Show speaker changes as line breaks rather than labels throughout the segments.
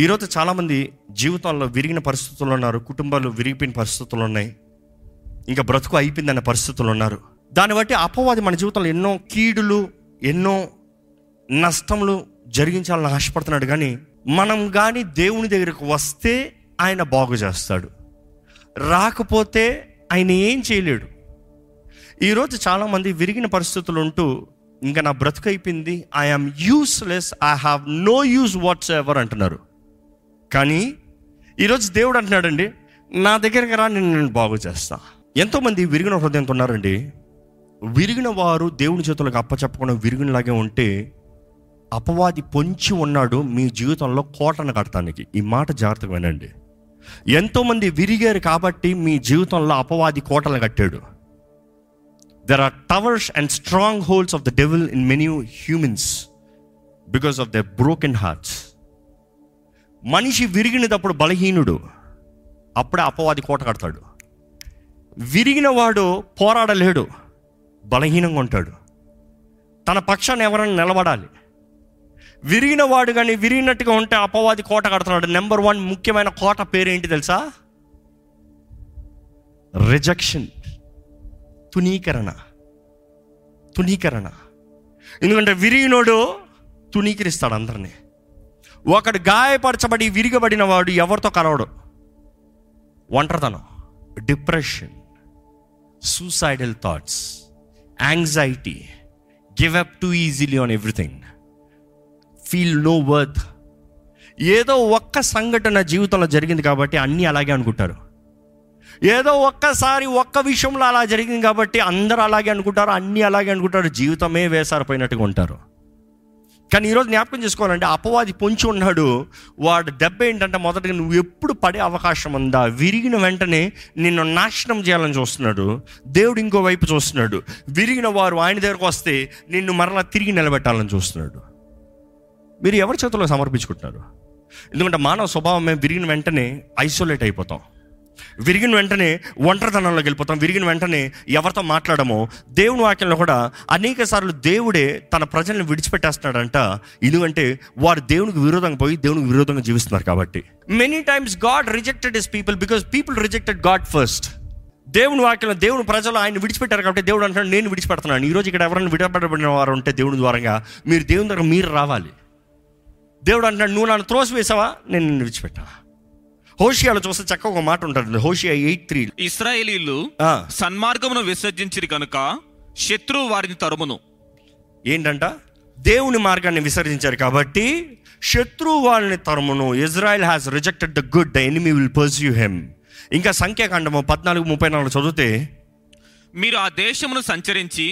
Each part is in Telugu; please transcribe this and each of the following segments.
ఈరోజు చాలామంది జీవితంలో విరిగిన పరిస్థితులు ఉన్నారు కుటుంబాలు విరిగిపోయిన పరిస్థితులు ఉన్నాయి. ఇంకా బ్రతుకు అయిపోయిందన్న పరిస్థితులు ఉన్నారు. దాన్ని బట్టి అపవాది మన జీవితంలో ఎన్నో కీడులు ఎన్నో నష్టములు జరిగించాలని ఆశపడుతున్నాడు. కానీ మనం కానీ దేవుని దగ్గరకు వస్తే ఆయన బాగు చేస్తాడు. రాకపోతే ఆయన ఏం చేయలేడు. ఈరోజు చాలామంది విరిగిన పరిస్థితులు ఉంటూ ఇంకా నా బ్రతుకు అయిపోయింది I'm useless I have no use whatsoever అంటున్నారు. కానీ ఈరోజు దేవుడు అంటున్నాడండి నా దగ్గరికి రా నేను నేను బాగు చేస్తా. ఎంతోమంది విరిగిన హృదయంతో ఉన్నారండి. విరిగిన వారు దేవుని చేతులకు అప్పచెప్పకుండా విరిగినలాగే ఉంటే అపవాది పొంచి ఉన్నాడు మీ జీవితంలో కోటను కడతానికి ఈ మాట జాగ్రత్తగా వినండి ఎంతోమంది విరిగారు కాబట్టి మీ జీవితంలో అపవాది కోటలు కట్టాడు. There are towers and strongholds of the devil in many humans because of the broken hearts మనిషి విరిగినప్పుడు బలహీనుడు అప్పుడే అపవాది కోట కడతాడు. విరిగిన వాడు పోరాడలేడు బలహీనంగా ఉంటాడు. తన పక్షాన్ని ఎవరైనా నిలబడాలి. విరిగిన వాడు కానీ విరిగినట్టుగా ఉంటే అపవాది కోట కడుతున్నాడు నెంబర్ వన్ ముఖ్యమైన కోట పేరేంటి తెలుసా? రిజెక్షన్ తునీకరణ. తునీకరణ. ఎందుకంటే విరిగినోడు తునీకరిస్తాడు అందరినీ. ఒకడు గాయపరచబడి విరిగబడిన వాడు ఎవరితో కలవడు? ఒంటరితనం depression suicidal thoughts anxiety give up too easily on everything feel no worth ఏదో ఒక్క సంఘటన జీవితంలో జరిగింది కాబట్టి అన్నీ అలాగే అనుకుంటారు. ఏదో ఒక్కసారి ఒక్క విషయంలో అలా జరిగింది కాబట్టి అందరూ అలాగే అనుకుంటారు అన్నీ అలాగే అనుకుంటారు జీవితమే వేసారిపోయినట్టుగా ఉంటారు. కానీ ఈరోజు జ్ఞాపకం చేసుకోవాలంటే అపవాది పొంచి ఉన్నాడు. వాడు దెబ్బ ఏంటంటే మొదటగా నువ్వు ఎప్పుడు పడే అవకాశం ఉందా? విరిగిన వెంటనే నిన్ను నాశనం చేయాలని చూస్తున్నాడు. దేవుడు ఇంకో వైపు చూస్తున్నాడు. విరిగిన వారు ఆయన దగ్గరకు వస్తే నిన్ను మరలా తిరిగి నిలబెట్టాలని చూస్తున్నాడు. మీరు ఎవరి చేతుల్లో సమర్పించుకుంటున్నారు? ఎందుకంటే మానవ స్వభావం మేము విరిగిన వెంటనే ఐసోలేట్ అయిపోతాం. విరిగిన వెంటనే ఒంటరితనంలోకి వెళ్ళిపోతాం. విరిగిన వెంటనే ఎవరితో మాట్లాడమో దేవుని వాక్యంలో కూడా అనేక సార్లు దేవుడే తన ప్రజల్ని విడిచిపెట్టేస్తున్నాడంట. ఎందుకంటే వారు దేవునికి విరోధంగా పోయి దేవునికి విరోధంగా జీవిస్తున్నారు కాబట్టి. Many times God rejected is people because people rejected God first దేవుని వాక్యంలో దేవుని ప్రజలు ఆయన విడిచిపెట్టారు కాబట్టి దేవుడు అంటాడు నేను విడిచిపెడుతున్నాను. ఈరోజు ఇక్కడ ఎవరైనా విడిచిపెట్టబడిన వారు ఉంటే దేవుని ద్వారంగా మీరు దేవుని దగ్గర మీరు రావాలి. దేవుడు అంటున్నాడు నువ్వు నన్ను త్రోసి వేసావా నేను నిన్ను విడిచిపెట్టా హోషియాలో చూస్తే చక్కగా ఒక మాట ఉంటుంది. Hosea eight three.
ఇస్రాయేలీలు సన్మార్గమును విసర్జించిరి కనుక శత్రువు వారిని తరుమును.
ఏంటంట? దేవుని మార్గాన్ని విసర్జించారు కాబట్టి శత్రువు వాళ్ళని తరుమును. Israel has rejected the good the enemy will pursue him ఇంకా సంఖ్యాకాండము పద్నాలుగు ముప్పై నాలుగు చదివితే
మీరు ఆ దేశమును సంచరించి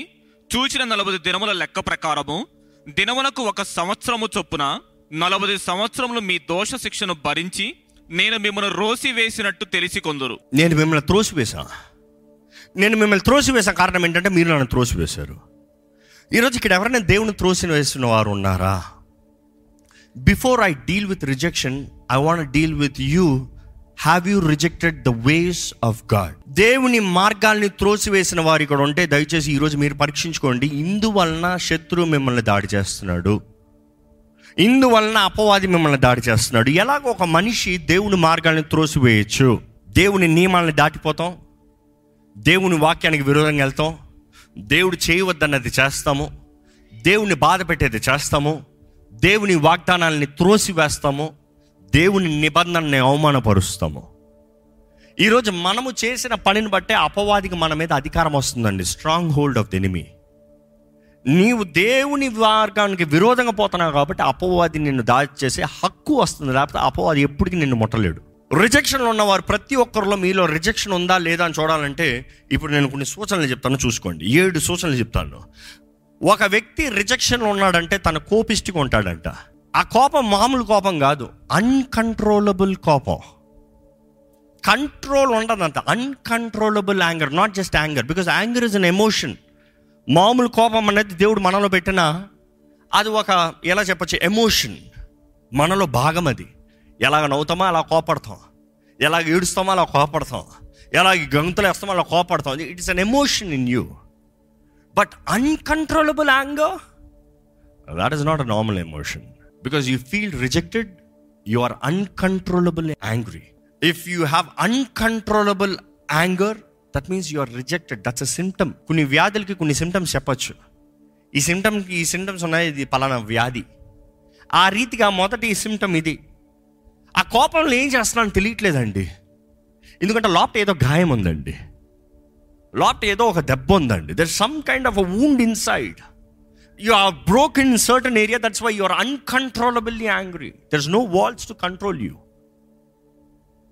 చూచిన నలభై దినముల లెక్క ప్రకారము దినమునకు ఒక సంవత్సరము చొప్పున నలభై సంవత్సరములు మీ దోష శిక్షను భరించి నేను మిమ్మల్ని రోసి వేసినట్టు తెలిసి కొందరు.
నేను మిమ్మల్ని త్రోసివేశా? నేను మిమ్మల్ని త్రోసివేసా కారణం ఏంటంటే మీరు నన్ను త్రోసివేశారు. ఈరోజు ఇక్కడ ఎవరైనా దేవుని త్రోసి వేసిన వారు ఉన్నారా? Before I deal with rejection I want deal with you have you rejected the ways of God దేవుని మార్గాల్ని త్రోసివేసిన వారు ఇక్కడ ఉంటే దయచేసి ఈరోజు మీరు పరీక్షించుకోండి. ఇందువలన శత్రువు మిమ్మల్ని దాడి చేస్తున్నాడు. ఇందువలన అపవాది మిమ్మల్ని దాడి చేస్తున్నాడు. ఎలాగ ఒక మనిషి దేవుని మార్గాన్ని త్రోసివేయచ్చు. దేవుని నియమాలను దాటిపోతాం. దేవుని వాక్యానికి విరోధంగా వెళ్తాం. దేవుడు చేయవద్దన్నది చేస్తాము. దేవుని బాధ పెట్టేది చేస్తాము. దేవుని వాగ్దానాలని త్రోసివేస్తాము. దేవుని నిబంధనని అవమానపరుస్తాము. ఈరోజు మనము చేసిన పనిని బట్టే అపవాదికి మన మీద అధికారం వస్తుందండి. Stronghold of the enemy నీవు దేవుని మార్గానికి విరోధంగా పోతున్నావు కాబట్టి అపవాది నిన్ను దాడి చేసే హక్కు వస్తుంది. లేకపోతే అపవాది ఎప్పటికీ నిన్ను ముట్టలేడు. రిజెక్షన్లో ఉన్నవారు ప్రతి ఒక్కరిలో మీలో రిజెక్షన్ ఉందా లేదా అని చూడాలంటే ఇప్పుడు నేను కొన్ని సూచనలు చెప్తాను చూసుకోండి. ఏడు సూచనలు చెప్తాను. ఒక వ్యక్తి రిజెక్షన్లో ఉన్నాడంటే తన కోపిస్టిగా ఉంటాడంట ఆ కోపం మామూలు కోపం కాదు. అన్కంట్రోలబుల్ కోపం. కంట్రోల్ ఉండదంట. Uncontrollable anger not just anger because anger is an emotion. మామూలు కోపం అనేది దేవుడు మనలో పెట్టిన అది ఒక ఎలా చెప్పచ్చు ఎమోషన్ మనలో భాగం అది. ఎలాగ నవ్వుతామో అలా కోపడతాం. ఎలాగ ఏడుస్తామో అలా కోపడతాం. ఎలాగ గంతులు వేస్తామో అలా కోపడతాం. It is an emotion in you but uncontrollable anger that is not a normal emotion because you feel rejected you are uncontrollable angry if you have uncontrollable anger that means you are rejected that's a symptom కొన్ని వ్యాధులకి కొన్ని సిమ్టమ్స్ చెప్పొచ్చు. ఈ సిమ్టమ్కి ఈ సిమ్టమ్స్ ఉన్నాయి. ఇది పలానా వ్యాధి. ఆ రీతిగా మొదటి సిమ్టమ్ ఇది. ఆ కోపంలో ఏం చేస్తున్నాను తెలియట్లేదండి. ఎందుకంటే లోపట ఏదో గాయం ఉందండి. లోపట ఏదో ఒక దెబ్బ ఉందండి. There some kind of a wound inside you are broke in certain area that's why your uncontrollably angry there is no walls to control you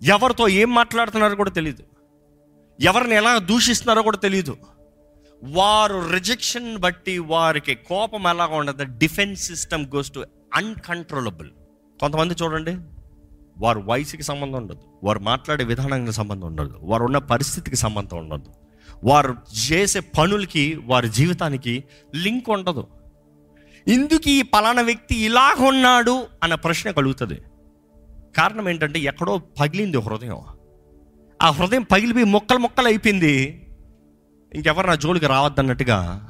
ఎవరితో ఏం మాట్లాడుతున్నారో కూడా తెలియదు ఎవరిని ఎలా దూషిస్తున్నారో కూడా తెలియదు వారు రిజెక్షన్ బట్టి వారికి కోపం ఎలా ఉండదు. Defence system goes to uncontrollable కొంతమంది చూడండి వారు వయసుకి సంబంధం ఉండదు. వారు మాట్లాడే విధానానికి సంబంధం ఉండదు. వారు ఉన్న పరిస్థితికి సంబంధం ఉండదు. వారు చేసే పనులకి వారి జీవితానికి లింక్ ఉండదు. ఇందుకు ఈ పలానా వ్యక్తి ఇలాగ ఉన్నాడు అన్న ప్రశ్న కలుగుతుంది. కారణం ఏంటంటే ఎక్కడో పగిలింది హృదయం. ఆ హృదయం పగిలిపోయి మొక్కలు మొక్కలు అయిపోయింది. ఇంకెవరు నా జోలికి రావద్దన్నట్టుగా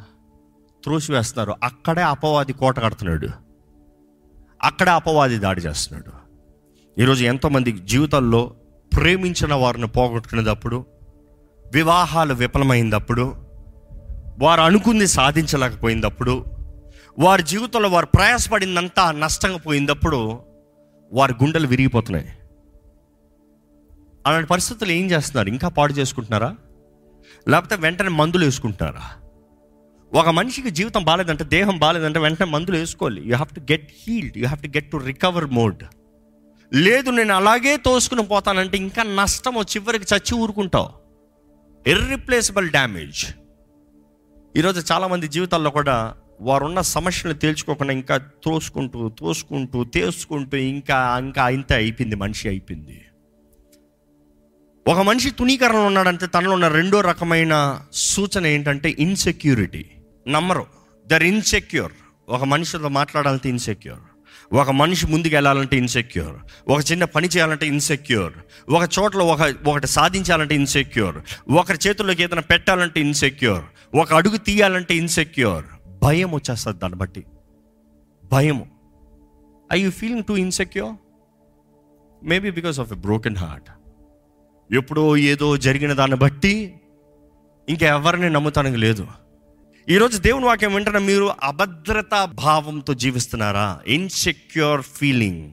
త్రోసివేస్తున్నారు అక్కడే అపవాది కోట కడుతున్నాడు. అక్కడే అపవాది దాడి చేస్తున్నాడు. ఈరోజు ఎంతోమంది జీవితాల్లో ప్రేమించిన వారిని పోగొట్టుకునేటప్పుడు వివాహాలు విఫలమైనప్పుడు వారు అనుకుంది సాధించలేకపోయినప్పుడు వారి జీవితంలో వారు ప్రయాసపడిందంతా నష్టంగా పోయినప్పుడు వారి గుండెలు విరిగిపోతున్నాయి. అలాంటి పరిస్థితులు ఏం చేస్తున్నారు? ఇంకా పాడు చేసుకుంటున్నారా? లేకపోతే వెంటనే మందులు వేసుకుంటున్నారా? ఒక మనిషికి జీవితం బాగాలేదంటే దేహం బాగాలేదంటే వెంటనే మందులు వేసుకోవాలి. You have to get healed you have to get to recover mode లేదు నేను అలాగే తోసుకుని పోతానంటే ఇంకా నష్టం చివరికి చచ్చి ఊరుకుంటావు. ఇర్రిప్లేసబుల్ డ్యామేజ్ ఈరోజు చాలామంది జీవితాల్లో కూడా వారున్న సమస్యలు తేల్చుకోకుండా ఇంకా తోసుకుంటూ తోసుకుంటూ తేసుకుంటూ ఇంకా ఇంకా ఇంత అయిపోయింది మనిషి అయిపోయింది. ఒక మనిషి తునీకరణలో ఉన్నాడంటే తనలో ఉన్న రెండో రకమైన సూచన ఏంటంటే ఇన్సెక్యూరిటీ నమ్మరు దర్ ఇన్సెక్యూర్ ఒక మనిషితో మాట్లాడాలంటే ఇన్సెక్యూర్ ఒక మనిషి ముందుకు వెళ్ళాలంటే ఇన్సెక్యూర్ ఒక చిన్న పని చేయాలంటే ఇన్సెక్యూర్ ఒక చోట్ల ఒక ఒకటి సాధించాలంటే ఇన్సెక్యూర్ ఒకరి చేతుల్లోకి ఏదైనా పెట్టాలంటే ఇన్సెక్యూర్ ఒక అడుగు తీయాలంటే ఇన్సెక్యూర్ భయం వచ్చేస్తుంది దాన్ని బట్టి. భయము I you feeling to insecure maybe because of a broken heart ఎప్పుడో ఏదో జరిగిన దాన్ని బట్టి ఇంకా ఎవరిని నమ్ముతానికి లేదు. ఈరోజు దేవుని వాక్యం వెంటనే మీరు అభద్రతా భావంతో జీవిస్తున్నారా? Insecure feeling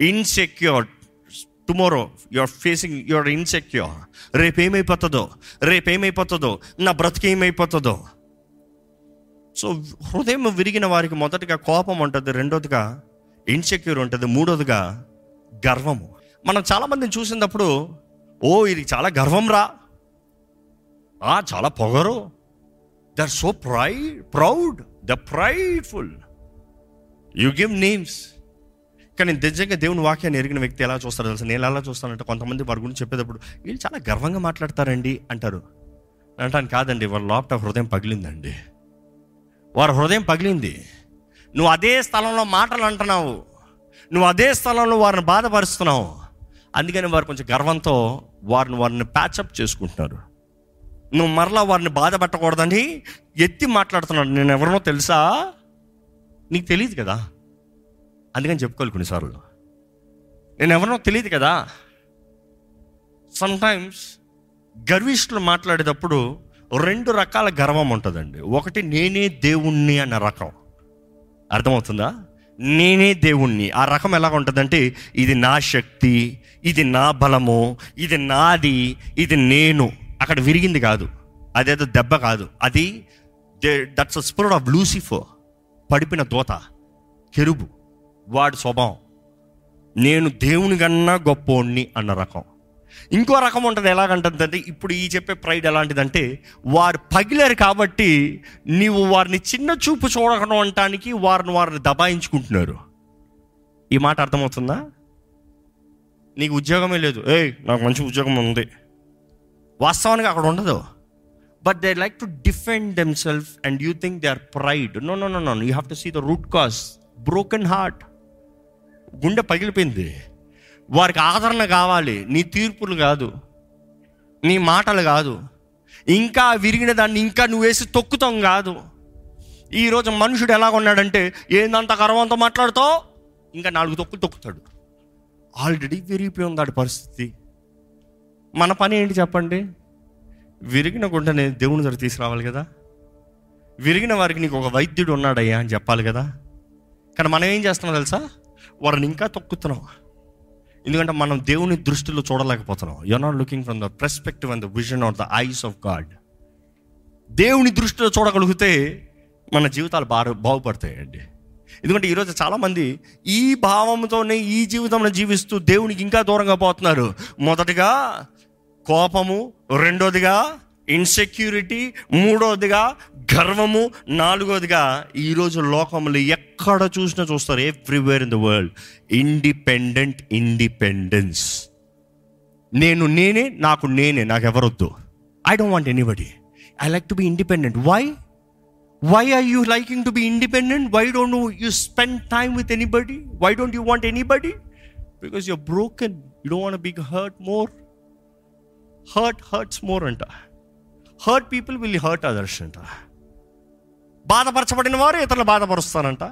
insecure tomorrow your facing your insecure రేపు రేపేమైపోతుందో? రేపు ఏమైపోతుందో నా బ్రతికేమైపోతుందో సో హృదయం విరిగిన వారికి మొదటిగా కోపం ఉంటుంది రెండోదిగా ఇన్సెక్యూర్ ఉంటుంది మూడోదిగా గర్వము. మనం చాలామందిని చూసినప్పుడు ఓ ఇది చాలా గర్వం రా ఆ, చాలా పొగరు. They are so pry proud the prideful you give names కానీ నిజంగా దేవుని వాక్యాన్ని ఎరిగిన వ్యక్తి ఎలా చూస్తారు తెలుసు? నేను ఎలా చూస్తానంటే కొంతమంది వారి గురించి చెప్పేటప్పుడు వీళ్ళు చాలా గర్వంగా మాట్లాడతారండి అంటారు. అంటాను కాదండి వాళ్ళ లోపల హృదయం పగిలిందండి. వారి హృదయం పగిలింది. నువ్వు అదే స్థలంలో మాటలు అంటున్నావు. నువ్వు అదే స్థలంలో వారిని బాధపరుస్తున్నావు. అందుకని వారు కొంచెం గర్వంతో వారిని వారిని ప్యాచప్ చేసుకుంటున్నారు. నువ్వు మరలా వారిని బాధ పెట్టకూడదని ఎత్తి మాట్లాడుతున్నాడు. నేను ఎవరినో తెలుసా? నీకు తెలియదు కదా? అందుకని చెప్పుకోవాలి కొన్నిసార్లు. నేను ఎవరినో తెలియదు కదా? సమ్టైమ్స్ గర్విష్ఠులు మాట్లాడేటప్పుడు రెండు రకాల గర్వం ఉంటుందండి. ఒకటి నేనే దేవుణ్ణి అన్న రకం. అర్థమవుతుందా? నేనే దేవుణ్ణి. ఆ రకం ఎలా ఉంటుందంటే ఇది నా శక్తి ఇది నా బలము ఇది నాది ఇది నేను. అక్కడ విరిగింది కాదు. అదేదో దెబ్బ కాదు. అది దట్స్ స్పిరిట్ ఆఫ్ లూసిఫో పడిపిన దోత కెరుబు. వాడి స్వభావం. నేను దేవుని కన్నా గొప్పోణ్ణి అన్న రకం. ఇంకో రకం ఉంటుంది. ఎలాగంటుందంటే ఇప్పుడు ఈ చెప్పే ప్రైడ్ ఎలాంటిదంటే వారు పగిలారు కాబట్టి నీవు వారిని చిన్న చూపు చూడకడం ఉండటానికి వారిని వారిని దబాయించుకుంటున్నారు. ఈ మాట అర్థమవుతుందా? నీకు ఉద్యోగమే లేదు. ఏయ్ నాకు మంచి ఉద్యోగం ఉంది. వాస్తవానికి అక్కడ ఉండదు. But they like to defend them self and you think they are pride no no no no you have to see the root cause broken heart గుండె పగిలిపోయింది. వారికి ఆదరణ కావాలి. నీ తీర్పులు కాదు. నీ మాటలు కాదు. ఇంకా విరిగిన దాన్ని ఇంకా నువ్వు వేసి తొక్కుతాం కాదు. ఈరోజు మనుషుడు ఎలా ఉన్నాడంటే ఏందంత గర్వంతో మాట్లాడుతావు? ఇంకా నాలుగు తొక్కులు తొక్కుతాడు. ఆల్రెడీ విరిగిపోయి ఉందాడు పరిస్థితి. మన పని ఏంటి చెప్పండి? విరిగిన గుంటని దేవుని దగ్గర తీసుకురావాలి కదా. విరిగిన వారికి నీకు ఒక వైద్యుడు ఉన్నాడయ్యా అని చెప్పాలి కదా. కానీ మనం ఏం చేస్తున్నాం తెలుసా? వారిని ఇంకా తొక్కుతున్నాం. ఎందుకంటే మనం దేవుని దృష్టిలో చూడలేకపోతున్నాం. You're not looking from the perspective and the vision of the eyes of God దేవుని దృష్టిలో చూడగలిగితే మన జీవితాలు బాగా బాగుపడతాయండి. ఎందుకంటే ఈరోజు చాలామంది ఈ భావంతోనే ఈ జీవితంలో జీవిస్తూ దేవునికి ఇంకా దూరంగా పోతున్నారు. మొదటిగా కోపము రెండోదిగా ఇన్సెక్యూరిటీ మూడోదిగా గర్వము నాలుగోదిగా ఈరోజు లోకంలో ఎక్కడ చూసినా చూస్తారు. Everywhere in the world independent independence నేను నేనే నాకు నేనే నాకు ఎవరొద్దు I don't want anybody I like to be independent why why are you liking to be independent why don't you spend time with anybody why don't you want anybody because you're broken you don't want be hurt more hurt hurts more అంట. Hurt people will hurt others అంట. బాధపరచబడిన వారు ఇతరులు బాధపరుస్తారంట.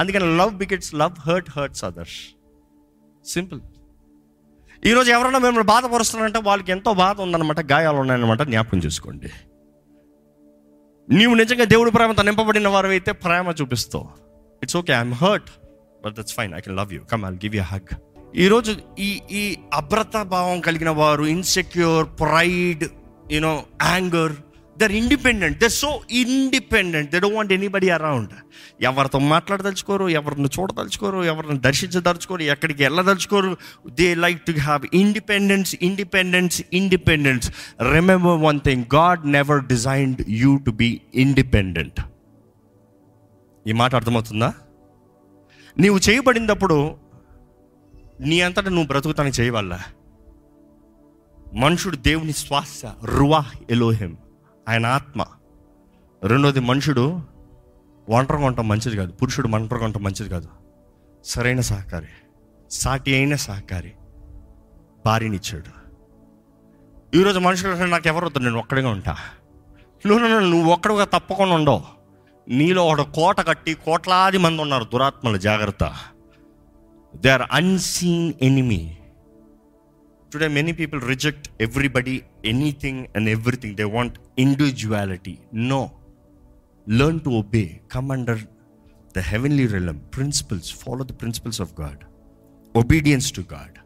అందుకని love begets love hurt hurts others simple ఈరోజు ఎవరైనా మిమ్మల్ని బాధపరుస్తున్నారంటే వాళ్ళకి ఎంతో బాధ ఉందన్నమాట గాయాలు ఉన్నాయన్నమాట జ్ఞాపకం చేసుకోండి. నీవు నిజంగా దేవుడి ప్రేమతో నింపబడిన వారు అయితే ప్రేమ చూపిస్తావు. It's okay I'm hurt but that's fine I can love you come I give you hug ఈరోజు ఈ ఈ అభ్రత భావం కలిగిన వారు insecure pride you know anger they're independent they're so independent they don't want anybody around ఎవరితో మాట్లాడదలుచుకోరు ఎవరిని చూడదలుచుకోరు ఎవరిని దర్శించదలుచుకోరు ఎక్కడికి వెళ్ళదలుచుకోరు. They like to have independence independence independence remember one thing God never designed you to be independent ఈ మాట అర్థమవుతుందా? నీవు చేయబడినప్పుడు నీ అంతటా నువ్వు బ్రతుకుతానికి చేయవల్ల? మనుషుడు దేవుని శ్వాస రువా ఎలోహెం. ఆయన ఆత్మ. రెండోది మనుషుడు ఒంటరి కొంట మంచిది కాదు. పురుషుడు ఒంటరి కొంట మంచిది కాదు. సరైన సహకారి. సాటి అయిన సహకారి. భార్యనిచ్చాడు. ఈరోజు మనుషులు నాకు ఎవరు వద్దు? నేను ఒక్కడిగా ఉంటా. నువ్వు నువ్వు- ఒక్కడిగా తప్పకుండా ఉండవు. నీలో ఒక కోట కట్టి కోట్లాది మంది ఉన్నారు. దురాత్మల జాగ్రత్త. They are unseen enemy today many people reject everybody anything and everything they want individuality no learn to obey come under the heavenly realm principles follow the principles of God obedience to God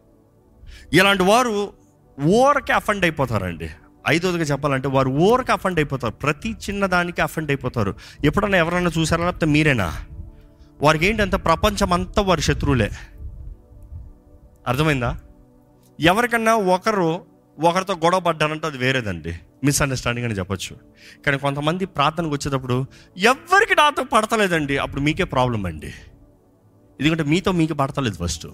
ఇలాంటి వారు ఓరకే అఫండ్ అయిపోతారండి. ఐదోదిగా చెప్పాలంటే వారు ఊరకే అఫండ్ అయిపోతారు. ప్రతి చిన్నదానికి అఫండ్ అయిపోతారు. ఎప్పుడన్నా ఎవరైనా చూసారా? లేకపోతే మీరేనా? వారికి ఏంటంటే ప్రపంచం అంతా వారి శత్రువులే? అర్థమైందా? ఎవరికన్నా ఒకరు ఒకరితో గొడవ పడ్డారంటే అది వేరేదండి. మిస్అండర్స్టాండింగ్ అని చెప్పొచ్చు. కానీ కొంతమంది ప్రార్థనకు వచ్చేటప్పుడు ఎవరికి నాతో పడతలేదండి. అప్పుడు మీకే ప్రాబ్లం అండి. ఎందుకంటే మీతో మీకు పడతలేదు ఫస్ట్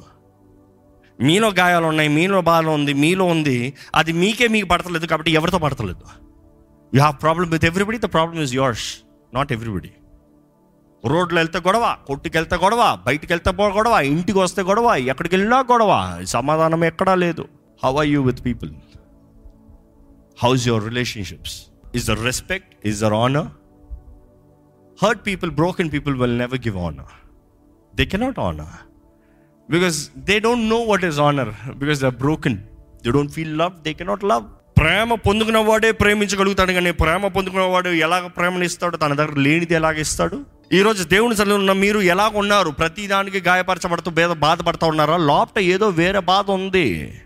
మీలో గాయాలు ఉన్నాయి మీలో బాధ ఉంది మీలో ఉంది. అది మీకే మీకు పడతలేదు కాబట్టి ఎవరితో పడతలేదు. You have problem with everybody the problem is yours not everybody రోడ్లో వెళ్తే గొడవ కొట్టుకు వెళ్తే గొడవ బయటికి వెళ్తే గొడవ ఇంటికి వస్తే గొడవ ఎక్కడికి వెళ్ళినా గొడవ. సమాధానం ఎక్కడా లేదు. How are you with people how's your relationships is the respect is there honour hurt people broken people will never give honour they cannot honour because they don't know what is honour because they broken they don't feel love they cannot love ప్రేమ పొందుకున్న వాడే ప్రేమించగలుగుతాడు కానీ ప్రేమ పొందుకున్నవాడు ఎలాగ ప్రేమను ఇస్తాడు? తన దగ్గర లేనిది ఎలాగ ఇస్తాడు? ఈరోజు దేవుని సన్నిధిలో ఉన్న మీరు ఎలా ఉన్నారు? ప్రతి దానికి గాయపరచబడుతూ భేద బాధపడుతూ ఉన్నారా? లోపట ఏదో వేరే బాధ ఉంది.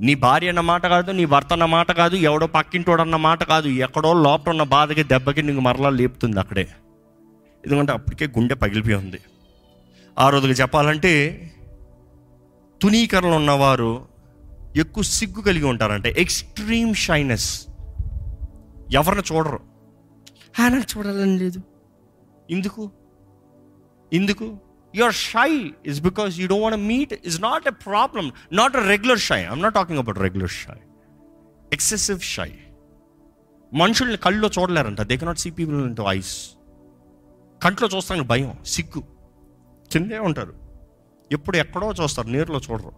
నీ భార్య అన్న మాట కాదు నీ భర్త అన్న మాట కాదు ఎవడో పక్కింటోడు అన్న మాట కాదు ఎక్కడో లోపల ఉన్న బాధకి దెబ్బకి నీకు మరలా లేపుతుంది అక్కడే. ఎందుకంటే అప్పటికే గుండె పగిలిపోయి ఉంది. ఆ రోజుకి చెప్పాలంటే తునీకరణలో ఉన్నవారు ఎక్కువ సిగ్గు కలిగి ఉంటారంటే ఎక్స్ట్రీమ్ షైనెస్. ఎవరిని చూడరు. ఆయన చూడాలని లేదు. ఎందుకు ఎందుకు your shy is because you don't want meet is not a problem not a regular shy I'm not talking about regular shy excessive shy మనుషుల్ని కళ్ళలో చూడలేరంట. They cannot see people in eyes కంట్లో చూస్తానికి భయం సిగ్గు. కిందే ఉంటారు. ఎప్పుడు ఎక్కడో చూస్తారు నేరులో చూడరు.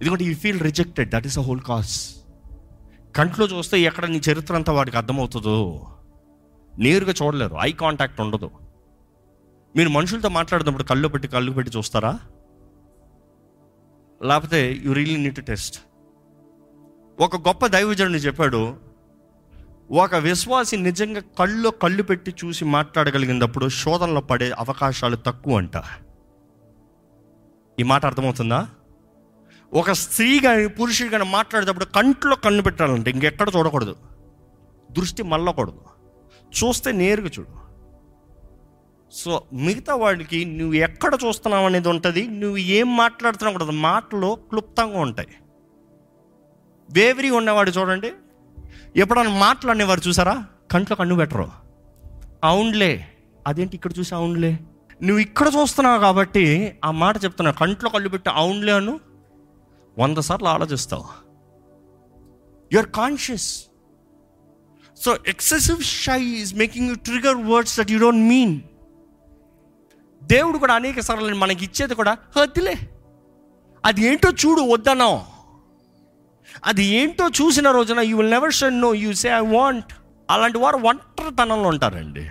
ఎందుకంటే you feel rejected that is a whole cause కంట్లో చూస్తే ఎక్కడ నీ చరిత్ర అంతా వాడికి అర్థమవుతుందో? నేరుగా చూడలేరు. ఐ కాంటాక్ట్ ఉండదు. మీరు మనుషులతో మాట్లాడుతున్నప్పుడు కళ్ళు పెట్టి కళ్ళు పెట్టి చూస్తారా? లేకపోతే యు రియలీ నీట్ టెస్ట్ ఒక గొప్ప దైవజనుడు చెప్పాడు ఒక విశ్వాసి నిజంగా కళ్ళు కళ్ళు పెట్టి చూసి మాట్లాడగలిగినప్పుడు శోధనలో పడే అవకాశాలు తక్కువ అంట. ఈ మాట అర్థమవుతుందా? ఒక స్త్రీ కానీ పురుషుడు కానీ మాట్లాడేటప్పుడు కంట్లో కన్ను పెట్టాలంటే ఇంకెక్కడ చూడకూడదు. దృష్టి మళ్ళకూడదు. చూస్తే నేరుగా చూడు. సో మిగతా వాడికి నువ్వు ఎక్కడ చూస్తున్నావు అనేది ఉంటుంది నువ్వు ఏం మాట్లాడుతున్నావు కూడా మాటలు క్లుప్తంగా ఉంటాయి. వేవరీ ఉన్నవాడు చూడండి. ఎప్పుడన్నా అనేవారు చూసారా? కంట్లో కన్ను పెట్టరు. అవునులే. అదేంటి ఇక్కడ చూసి అవునులే? నువ్వు ఇక్కడ చూస్తున్నావు కాబట్టి ఆ మాట చెప్తున్నా. కంట్లో కళ్ళు పెట్టి అవునులే అను. వంద సార్లు ఆలోచిస్తావు. You are conscious so excessive shy is making you trigger words that you don't mean దేవుడు కూడా అనేక సార్లు మనకి ఇచ్చేది కూడా వద్దులే. అది ఏంటో చూడు వద్దనో అది ఏంటో చూసిన రోజున you will never shun no you say I want అలాంటి వారు ఒంటరితనంలో ఉంటారండి.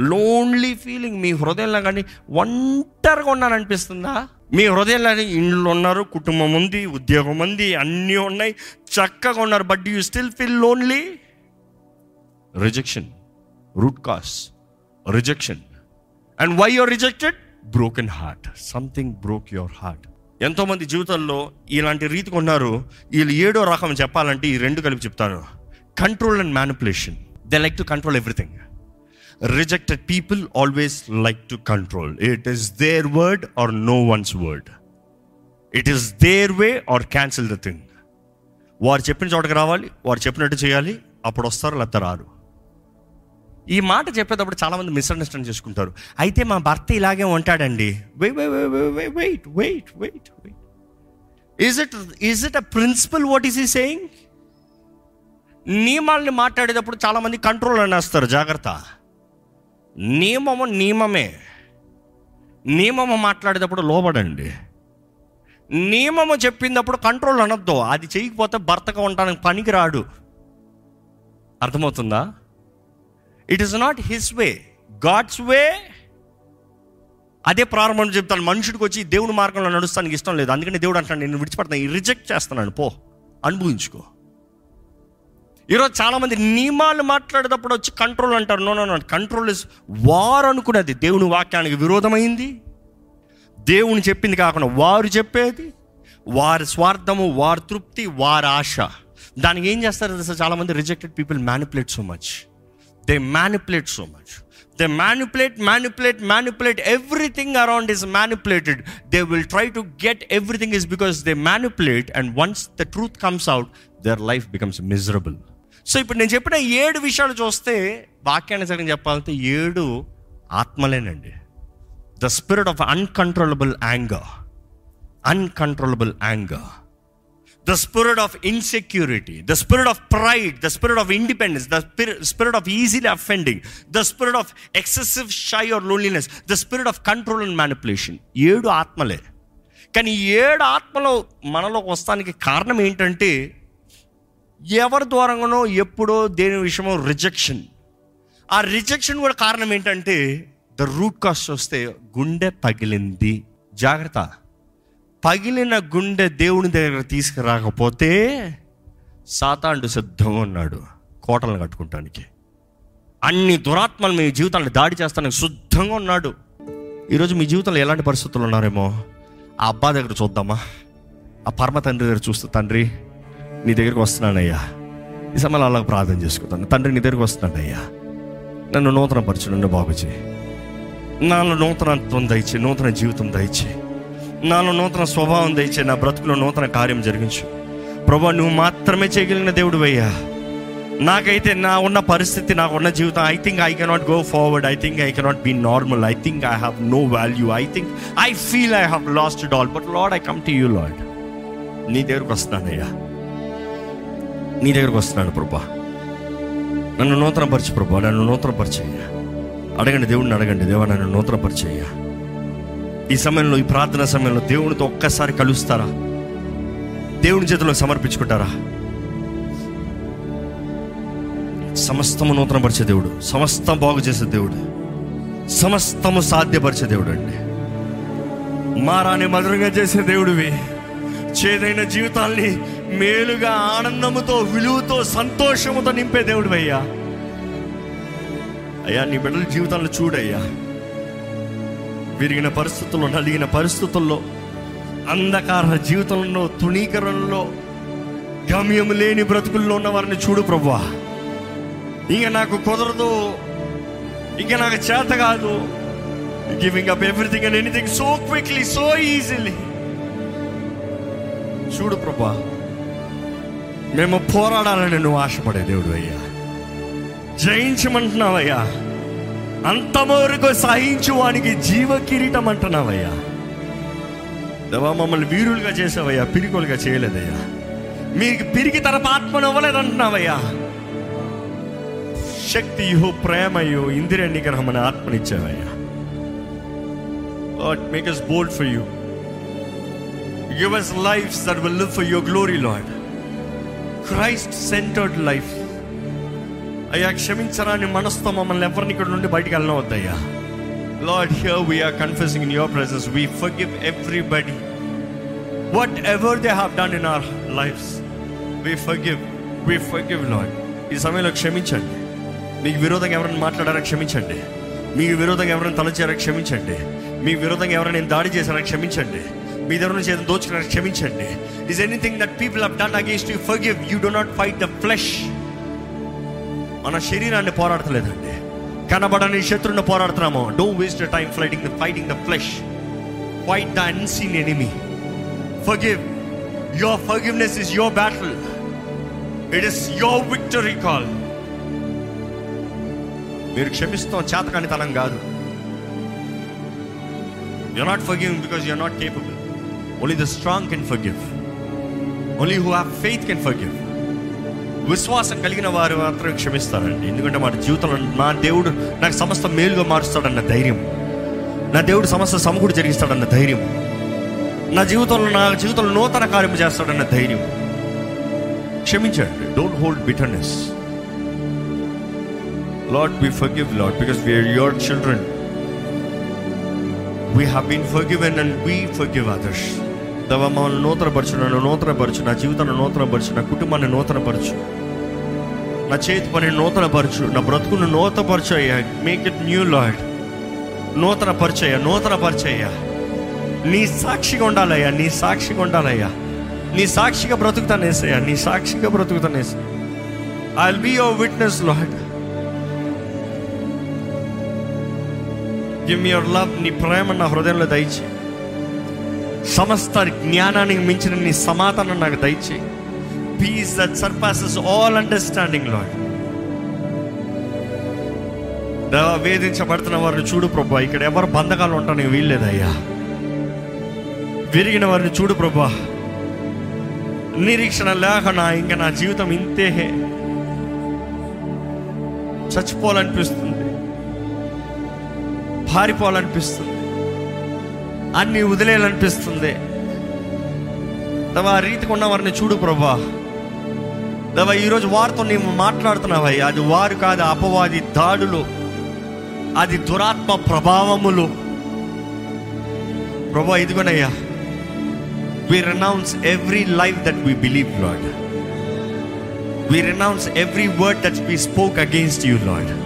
లోన్లీ ఫీలింగ్ మీ హృదయంలో కానీ ఒంటరిగా ఉన్నాననిపిస్తుందా మీ హృదయంలో ఇండ్లు ఉన్నారు కుటుంబం ఉంది ఉద్యోగం ఉంది అన్నీ ఉన్నాయి చక్కగా ఉన్నారు but you still feel lonely rejection root cause rejection and why you're rejected broken heart something broke your heart ఎంతోమంది జీవితంలో ఇలాంటి రీతికి ఉన్నారు వీళ్ళు ఏడో రకం చెప్పాలంటే ఈ రెండు కలిపి చెప్తారు. Control and manipulation they like to control everything rejected people always like to control it is their word or no one's word it is their way or cancel the thing వారు చెప్పిన చోటకి రావాలి వారు చెప్పినట్టు చేయాలి అప్పుడు వస్తారు లేకపోతే రారు. ఈ మాట చెప్పేటప్పుడు చాలామంది మిస్అండర్స్టాండ్ చేసుకుంటారు. అయితే మా భర్త ఇలాగే ఉంటాడండి. Wait wait wait wait wait is it is it a principle what is he saying నియమాల్ని మాట్లాడేటప్పుడు చాలామంది కంట్రోల్ అనేస్తారు జాగ్రత్త. నియమము నియమమే. నియమము మాట్లాడేటప్పుడు లోబడండి. నియమము చెప్పినప్పుడు కంట్రోల్ అనొద్దు. అది చేయకపోతే భర్తగా ఉండడానికి పనికి రాడు. అర్థమవుతుందా? It is not his way God's way అదే ప్రారంభం చెప్తాను. మనుషుడికి వచ్చి దేవుని మార్గంలో నడుస్తానికి ఇష్టం లేదు. అందుకని దేవుడు అంటాను నేను విడిచిపెడతాను. రిజెక్ట్ చేస్తున్నాను. పో. అనుభవించుకో. ఈరోజు చాలామంది నియమాలు మాట్లాడేటప్పుడు వచ్చి కంట్రోల్ అంటారు. నో నో కంట్రోల్ ఇస్ వారు అనుకునేది. దేవుని వాక్యానికి విరోధమైంది. దేవుని చెప్పింది కాకుండా వారు చెప్పేది. వారి స్వార్థము వారి తృప్తి వారి ఆశ. దానికి ఏం చేస్తారు తెలుసా? చాలామంది rejected people manipulate so much they manipulate so much they manipulate manipulate manipulate everything around is manipulated they will try to get everything is because they manipulate and once the truth comes out their life becomes miserable so ఇప్పుడు నేను చెప్పిన ఏడు విషయాలు చూస్తే వాక్యాన్ని సరిగ్గా చెప్పాలంటే ఏడు ఆత్మలేనండి. The spirit of uncontrollable anger uncontrollable anger the spirit of insecurity the spirit of pride the spirit of independence the spirit of easily offending the spirit of excessive shy or loneliness the spirit of control and manipulation ఏడు ఆత్మలే. కానీ ఏడు ఆత్మలు మనలోకి వస్తానికి కారణం ఏంటంటే ఎవరి ద్వారంగానో ఎప్పుడో దేని విషయమో రిజెక్షన్ ఆ రిజెక్షన్ కూడా కారణం ఏంటంటే ద రూట్ కాస్ట్ వస్తే గుండె పగిలింది. జాగ్రత్త. పగిలిన గుండె దేవుని దగ్గర తీసుకురాకపోతే సాతాండు సిద్ధంగా ఉన్నాడు కోటలను కట్టుకుంటానికి. అన్ని దురాత్మలు మీ జీవితాన్ని దాడి చేస్తానికి శుద్ధంగా ఉన్నాడు. ఈరోజు మీ జీవితంలో ఎలాంటి పరిస్థితులు ఉన్నారేమో? ఆ అబ్బా దగ్గర చూద్దామా? ఆ పరమ తండ్రి దగ్గర చూస్తా తండ్రి నీ దగ్గరికి వస్తున్నానయ్యా. ఈ సమయంలో అలాగ ప్రార్థన చేసుకుంటాను తండ్రి. నీ దగ్గరికి వస్తున్నానయ్యా. నన్ను నూతన పరిచయం నన్ను నాలో నూతనత్వం దయచి నూతన జీవితం దయచే నాలో నూతన స్వభావం తెచ్చే నా బ్రతుకులో నూతన కార్యం జరిగించు. ప్రభా నువ్వు మాత్రమే చేయగలిగిన దేవుడు అయ్యా నాకైతే నా ఉన్న పరిస్థితి నాకు ఉన్న జీవితం I think I cannot go forward I think I cannot be normal I think I have no value I think I feel I have lost it all but Lord I come to you Lord నీ దగ్గరకు వస్తున్నానయ్యా. నీ దగ్గరకు వస్తున్నాను ప్రభా. నన్ను నూతన పరిచు ప్రభా నన్ను నూతన పరిచయ్యా అడగండి దేవుడిని అడగండి దేవా నన్ను నూతన పరిచయ్యా ఈ సమయంలో ఈ ప్రార్థన సమయంలో దేవునితో ఒక్కసారి కలుస్తారా? దేవుని చేతిలో సమర్పించుకుంటారా? సమస్తము నూతనపరిచే దేవుడు సమస్తం బాగు చేసే దేవుడు సమస్తము సాధ్యపరిచే దేవుడు అండి. మారాన్ని మధురంగా చేసే దేవుడివి. చేదైన జీవితాల్ని మేలుగా ఆనందముతో విలువతో సంతోషముతో నింపే దేవుడు అయ్యా అయ్యా నీ బిడ్డల జీవితాలను చూడయ్యా. విరిగిన పరిస్థితుల్లో నలిగిన పరిస్థితుల్లో అంధకార జీవితంలో తుణీకరణలో గమ్యం లేని బ్రతుకుల్లో ఉన్న వారిని చూడు ప్రభా ఇంక నాకు కుదరదు. ఇంక నాకు చేత కాదు. Giving up everything and anything so quickly so easily చూడు ప్రభా మేము పోరాడాలని నువ్వు ఆశపడే దేవుడు అయ్యా. జయించమంటున్నావయ్యా. అంతవరకు సహించు వానికి జీవ కిరీటం అంటున్నావయ్యా దేవా మమ్మల్ని వీరులుగా చేసావయ్యా పిరికోలుగా చేయలేదయ్యా మీకు పిరికి తరపు ఆత్మను ఇవ్వలేదంటున్నావయ్యా శక్తియో ప్రేమయో ఇందిర నిగ్రహం అనే ఆత్మనిచ్చావయ్యా Lord, make us bold for you. Give us lives that will live for your glory, Lord. Christ centered life. అయ్యా క్షమించరాని మనసుతో మమ్మల్ని ఎవరిని ఇక్కడ నుండి బయటికి వెళ్ళవద్దయ్యా Lord here we're confusing in your presence we forgive everybody whatever they have done in our lives we forgive we forgive Lord ఈ సమయంలో క్షమించండి. మీకు విరోధంగా ఎవరైనా మాట్లాడారా? క్షమించండి. మీకు విరోధంగా ఎవరైనా తలచారా క్షమించండి. మీ విరోధంగా ఎవరైనా దాడి చేశారా? క్షమించండి. మీ దగ్గర నుంచి ఏదైనా దోచుకున్నారా? క్షమించండి. Is anything that people have done against you forgive you do not fight the flesh మన శరీరాన్ని పోరాడతలేదండి. కనబడని శత్రువుని పోరాడుతున్నాము. Don't waste the time fighting the fighting the flesh fight the unseen enemy forgive your forgiveness is your battle it is your victory call మీరు క్షమిస్తాం. చేతకానితనం కాదు. You not forgiving because you not capable only the strong can forgive only who have faith can forgive విశ్వాసం కలిగిన వారు మాత్రం క్షమిస్తారండి. ఎందుకంటే వారి జీవితంలో నా దేవుడు నాకు సమస్త మేలుగా మారుస్తాడన్న ధైర్యం. నా దేవుడు సమస్త సమకూడి జరిగిస్తాడన్న ధైర్యం. నా జీవితంలో నా జీవితంలో నూతన కార్యం చేస్తాడన్న ధైర్యం. క్షమించండి. Don't hold bitterness lord we forgive lord because we are your children we have been forgiven and we forgive others దవ మమ్మల్ని నూతనపరచు నన్ను నూతనపరచు నా జీవితాన్ని నూతనపరచు నా కుటుంబాన్ని నూతనపరచు నా చేతి పని నూతనపరచు నా బ్రతుకును నూతనపరచు అయ్యా మేక్ ఇట్ న్యూ లాడ్ నూతన నూతనపరచయ్యా. నూతన పరిచయ నీ సాక్షిగా ఉండాలయ్యా నీ సాక్షిగా ఉండాలయ్యా. నీ సాక్షిగా బ్రతుకుతానేసయ్యా నీ సాక్షిగా బ్రతుకుతానేసా I will be your witness lord give me your love నీ ప్రేమ నా హృదయంలో దయచే సమస్త జ్ఞానానికి మించిన నీ సమాధానం నాకు దయచే peace that surpasses all understanding lord దేవా వేధించబడుతున్న వారిని చూడు ప్రభా. ఇక్కడ ఎవరు బంధకాలు ఉంటానికి వీల్లేదయ్యా. విరిగిన వారిని చూడు ప్రభా. నిరీక్షణ లేక నా ఇంకా నా జీవితం ఇంతే చచ్చిపోవాలనిపిస్తుంది. పారిపోవాలనిపిస్తుంది. అన్ని వదిలేయాలనిపిస్తుంది. దవా ఆ రీతికి ఉన్న వారిని చూడు ప్రభా. దవా ఈరోజు వారితో నీవు మాట్లాడుతున్నావయ్యా. అది వారు కాదు అపవాది దాడులు. అది దురాత్మ ప్రభావములు. ప్రభా ఇదిగోనయ్యా. We renounce every life that we believe lord we renounce every word that we spoke against you lord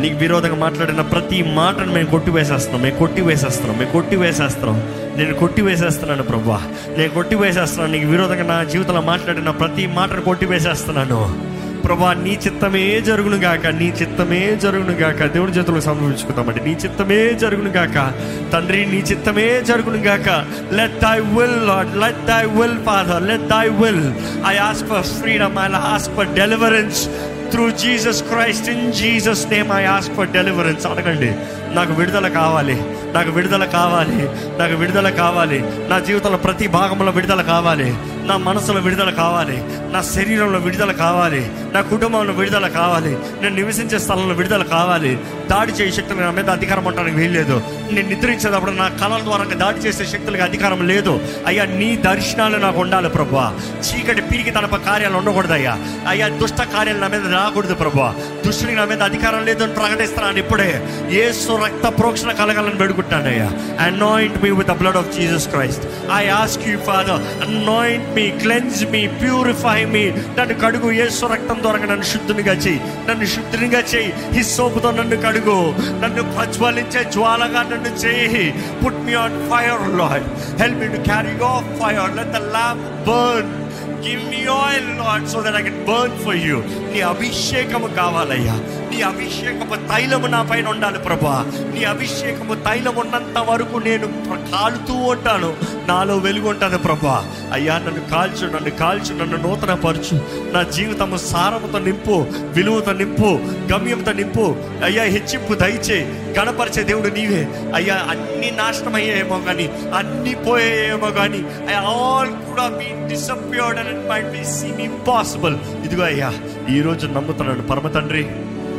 నీకు విరోధంగా మాట్లాడిన ప్రతి మాటను మేము కొట్టివేసేస్తున్నాం. మేము కొట్టి వేసేస్తున్నాం మేము కొట్టివేసేస్తున్నాం. నేను కొట్టి వేసేస్తున్నాను ప్రభా. నేను కొట్టివేసేస్తున్నాను. నీకు విరోధంగా నా జీవితంలో మాట్లాడిన ప్రతి మాటను కొట్టివేసేస్తున్నాను. ప్రభా నీ చిత్తమే జరుగును గాక. నీ చిత్తమే జరుగును గాక. దేవుడి చేతులకు సమర్పించుకుందామండి. నీ చిత్తమే జరుగును గాక. తండ్రి నీ చిత్తమే జరుగును గాక. Let thy will lord let thy will father let thy will I ask for freedom I ask for deliverance through Jesus Christ in Jesus name I ask for deliverance అడగండి. నాకు విడుదల కావాలి. నాకు విడుదల కావాలి. నాకు విడుదల కావాలి. నా జీవితంలో ప్రతి భాగంలో విడుదల కావాలి. నా మనసులో విడుదల కావాలి. నా శరీరంలో విడుదల కావాలి. నా కుటుంబంలో విడుదల కావాలి. నేను నివసించే స్థలంలో విడుదల కావాలి. దాడి చేసే శక్తులు నా మీద అధికారం ఉండడానికి వీల్లేదు. నేను నిద్రించేటప్పుడు నా కళల ద్వారా దాడి చేసే శక్తులకు అధికారం లేదు. అయ్యా నీ దర్శనాలు నాకు ఉండాలి ప్రభా చీకటి పీరికి తనప కార్యాలు ఉండకూడదు అయ్యా అయ్యా దుష్ట కార్యాలు నా మీద రాకూడదు ప్రభా దుష్టుడికి నా మీద అధికారం లేదని ప్రకటిస్తున్నాను ఇప్పుడే ఏ రక్త ప్రోక్షణ కలగాలని పెడుకుంటానయ్యా anoint me with the blood of Jesus Christ I ask you father anoint me cleanse me purify me నన్ను కడుగు ఏసు రక్తం ద్వారా నన్ను శుద్ధునిగా చేయి. నన్ను శుద్ధునిగా చేయి. ఈ సోపుతో నన్ను కడుగు. నన్ను ప్రజ్వలించే జ్వాలగా నన్ను చేయి. Put me on fire lord help me to carry of fire let the lamp burn give me oil lord so that I can burn for you నీ అభిషేకము కావాలయ్యా. నీ అభిషేకము తైలము నా పైన ఉండాలి ప్రభా. నీ అభిషేకము తైలం ఉన్నంత వరకు నేను కాలుతూ ఉంటాను. నాలో వెలుగు ఉంటుంది ప్రభా. అయ్యా నన్ను కాల్చు నన్ను కాల్చు నన్ను నూతన పరచు నా జీవితము సారముతో నింపు విలువతో నింపు గమ్యంతో నింపు. అయ్యా హెచ్చింపు దయచే గణపరిచే దేవుడు నీవే. అయ్యా అన్ని నాశనం అయ్యాయేమో కానీ అన్ని పోయాయేమో కానీ ఐ ఆల్ కూడా me be disappeared and might be seem impossible ఇదిగో అయ్యా ఈరోజు నమ్ముతున్నాను పరమ తండ్రి.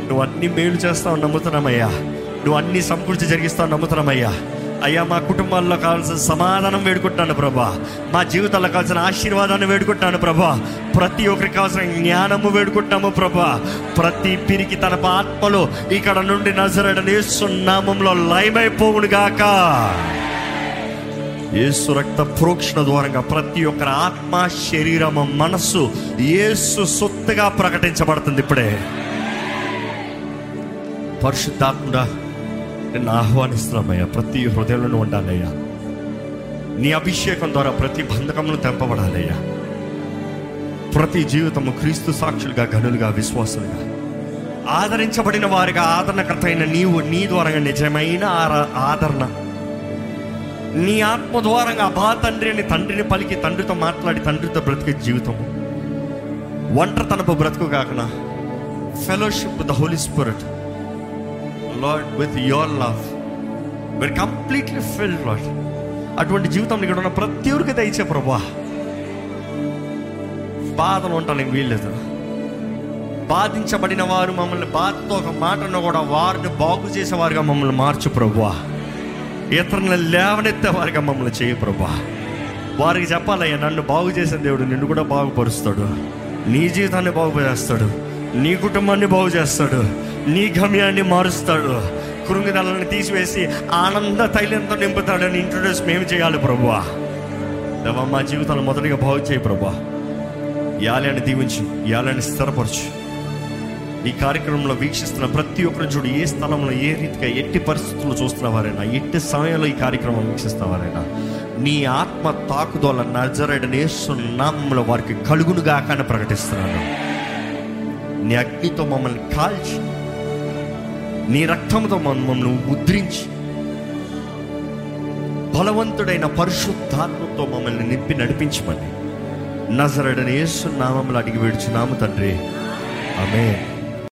నువ్వు అన్ని మేలు చేస్తావు నమ్ముతున్నామయ్యా. నువ్వు అన్ని సమకూర్చి జరిగిస్తావు నమ్ముతున్నామయ్యా. అయ్యా మా కుటుంబాల్లో కావాల్సిన సమాధానం వేడుకుంటున్నాను ప్రభా. మా జీవితాల్లో కావాల్సిన ఆశీర్వాదాన్ని వేడుకుంటున్నాను ప్రభా. ప్రతి ఒక్కరికి కావాల్సిన జ్ఞానము వేడుకుంటున్నాము ప్రభా. ప్రతి పిరికి తన ఆత్మలో ఇక్కడ నుండి నజరడని నామంలో లయమైపోవును గాక యేసు రక్త ప్రోక్షణ ద్వారంగా ప్రతి ఒక్కరి ఆత్మ శరీరము మనస్సు యేసు సొత్తుగా ప్రకటించబడుతుంది ఇప్పుడే. పరిశుద్ధాత్ముడా నిన్ను ఆహ్వానిస్తున్నామయ్యా. ప్రతి హృదయంలో ఉండాలయ్యా. నీ అభిషేకం ద్వారా ప్రతి బంధకమును తెంపబడాలయ్యా. ప్రతి జీవితము క్రీస్తు సాక్షులుగా గనులుగా విశ్వాసులుగా ఆదరించబడిన వారిగా ఆదరణకర్త అయిన నీవు నీ ద్వారా నిజమైన ఆదరణ నీ ఆత్మ ద్వారంగా బా తండ్రి అని తండ్రిని పలికి తండ్రితో మాట్లాడి తండ్రితో బ్రతికే జీవితము ఒంటరితనపు బ్రతుకు కాకనా fellowship the holy spirit lord with your love were completely filled lord అటువంటి జీవితం ఇక్కడ ఉన్న ప్రతి ఒక్కరికి దయచే ప్రభా. బాధలు ఉండడానికి వీల్లేదు. బాధించబడిన వారు మమ్మల్ని బాధతో ఒక మాటను కూడా వారిని బాగు చేసేవారుగా మమ్మల్ని మార్చు ప్రభువా ఇతరులను లేవనెత్తే వారిగా మమ్మల్ని చేయి ప్రభా. వారికి చెప్పాలయ్యా నన్ను బాగు చేసిన దేవుడు నిన్ను కూడా బాగుపరుస్తాడు. నీ జీవితాన్ని బాగుపరుస్తాడు నీ కుటుంబాన్ని బాగు చేస్తాడు. నీ గమ్యాన్ని మారుస్తాడు. కృంగిదలను తీసివేసి ఆనంద తైలంతో నింపుతాడని ఇంట్రొడ్యూస్ మేము చేయాలి ప్రభువా దేవా మా జీవితాన్ని మొదటిగా బాగు చేయి ప్రభా. యాలని దీవించు యాలని స్థిరపరచు. ఈ కార్యక్రమంలో వీక్షిస్తున్న ప్రతి ఒక్కరు చూడు ఏ స్థలంలో ఏ రీతిగా ఎట్టి పరిస్థితుల్లో చూస్తున్నవారైనా ఎట్టి సమయంలో ఈ కార్యక్రమం వీక్షిస్తున్నవారైనా నీ ఆత్మ తాకుదోల నజరడనే సున్నామంలో వారికి కలుగునుగా కానీ ప్రకటిస్తున్నాను. నీ అగ్నితో మమ్మల్ని కాల్చి నీ రక్తంతో మమ్మల్ని ముద్రించి బలవంతుడైన పరిశుద్ధాత్మతో మమ్మల్ని నింపి నడిపించమని నజరడని యేసు నామంలో అడిగి విడిచున్నాము తండ్రి. ఆమె